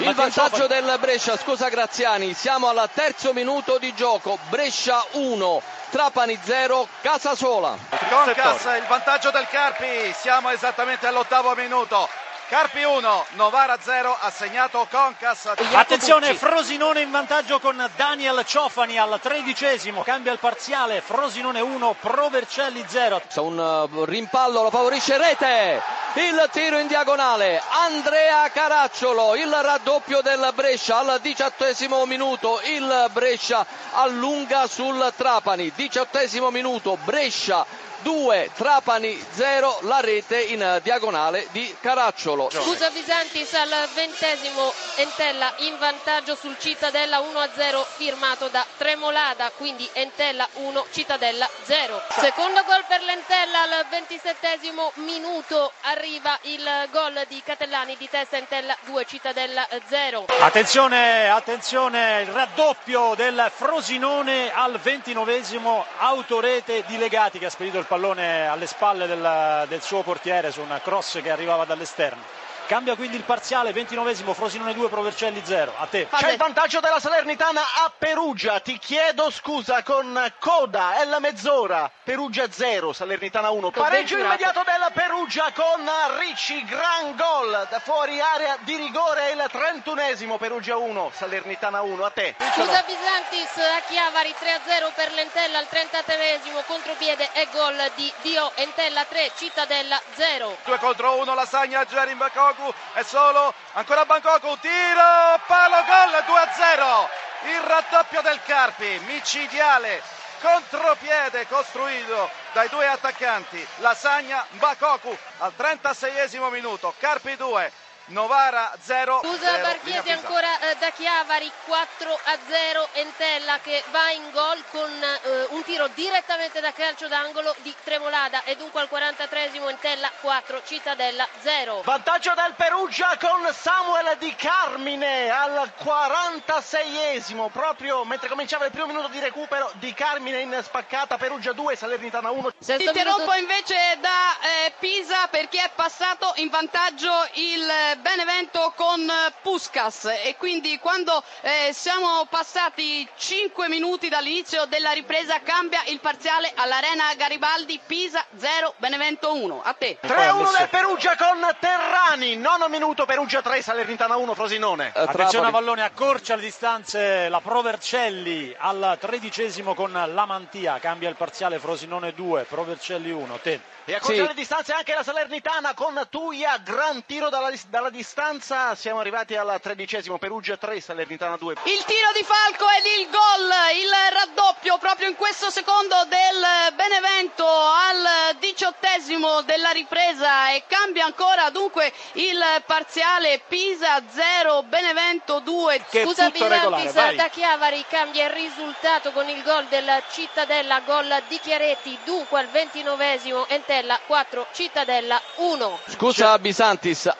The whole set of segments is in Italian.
Il vantaggio del Brescia, scusa Graziani, siamo al terzo minuto di gioco, Brescia 1, Trapani 0, Casasola. Concas, il vantaggio del Carpi, siamo esattamente all'ottavo minuto. Carpi 1, Novara 0, ha segnato Concas. Attenzione, Frosinone in vantaggio con Daniel Ciofani al tredicesimo, cambia il parziale, Frosinone 1, Provercelli 0. Un uh, rimpallo lo favorisce Rete, il tiro in diagonale, Andrea Caracciolo, il raddoppio del Brescia al diciottesimo minuto, il Brescia allunga sul Trapani, diciottesimo minuto, Brescia 2, Trapani 0, la rete in diagonale di Caracciolo. Scusa Visantis al ventesimo, Entella in vantaggio sul Cittadella 1-0 firmato da Tremolada, quindi Entella 1, Cittadella 0. Secondo gol per l'Entella al ventisettesimo minuto arriva il gol di Catellani di testa Entella 2, Cittadella 0. Attenzione, attenzione, il raddoppio del Frosinone al ventinovesimo, autorete di Legati che ha spedito il pallone alle spalle del, del suo portiere su una cross che arrivava dall'esterno. Cambia quindi il parziale, 29esimo, Frosinone 2, Provercelli 0. A te. C'è il vantaggio della Salernitana a Perugia. Ti chiedo scusa con coda, è la mezz'ora. Perugia 0, Salernitana 1. Pareggio immediato della Perugia con Ricci, gran gol da fuori area di rigore, il 31esimo, Perugia 1, Salernitana 1. A te. Scusa Bisantis a Chiavari 3-0 per l'Entella al 33esimo, contropiede e gol di Dio Entella 3, Cittadella 0. 2 contro 1, Lasagna, Gerin Bacogu è solo, ancora Bangkok, tiro, palo, gol 2-0. Il raddoppio del Carpi, micidiale, contropiede costruito dai due attaccanti, Lasagna, Bakoku al 36esimo minuto, Carpi 2, Novara 0 Scusa Barchiesi ancora eh, da Chiavari 4 a 0 Entella che va in gol con eh, un tiro direttamente da calcio d'angolo di Tremolada e dunque al 43esimo Entella 4 Cittadella 0 Vantaggio del Perugia con Samuel Di Carmine al 46esimo proprio mentre cominciava il primo minuto di recupero Di Carmine in spaccata Perugia 2 Salernitana 1 Sesto Interrompo minuto... invece da eh, Pisa perché è passato in vantaggio il Benevento con Puskas. E quindi quando eh, siamo passati 5 minuti dall'inizio della ripresa cambia il parziale all'Arena Garibaldi Pisa 0 Benevento 1 a te. 3-1 del Perugia con Terrani. Nono minuto Perugia 3 Salernitana 1 Frosinone. Eh, attenzione a Vallone accorcia le distanze la Provercelli al tredicesimo con la Mantia. Cambia il parziale Frosinone 2 Provercelli 1 te. E accorcia sì. le distanze anche la Salernitana con Tuia. Gran tiro dalla, dalla distanza siamo arrivati al tredicesimo Perugia 3 Salernitana 2 il tiro di Falco ed il gol il raddoppio proprio in questo secondo del Benevento al diciottesimo della ripresa e cambia ancora dunque il parziale Pisa 0 Benevento 2 che scusa Villantis da Chiavari cambia il risultato con il gol del Cittadella gol di Chiaretti dunque al ventinovesimo Entella 4 Cittadella 1 scusa Bisantis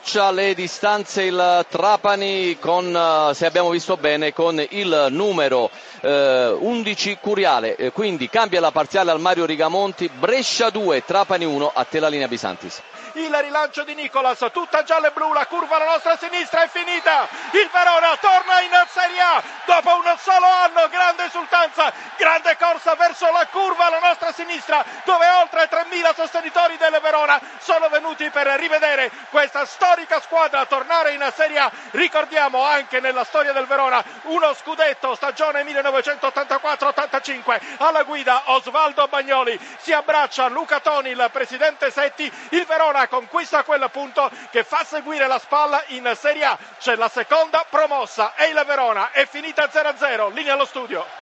accorcia le distanze il Trapani con se abbiamo visto bene con il numero eh, 11 Curiale. Eh, quindi cambia la parziale al Mario Rigamonti. Brescia 2 Trapani 1 a te la linea Bisantis. Il rilancio di Nicolas, tutta gialla e blu, la curva alla nostra sinistra è finita, il Verona torna in Serie A. Dopo un solo anno, grande esultanza, grande corsa verso la curva alla nostra sinistra dove oltre 3.000 sostenitori del Verona sono venuti per rivedere questa storica squadra tornare in Serie A, ricordiamo anche nella storia del Verona uno scudetto stagione 1984-85 alla guida Osvaldo Bagnoli, si abbraccia Luca Toni, il presidente Setti, il Verona conquista quel punto che fa seguire la spalla in Serie A. C'è la seconda promossa e il Verona è finita 0-0, linea allo studio.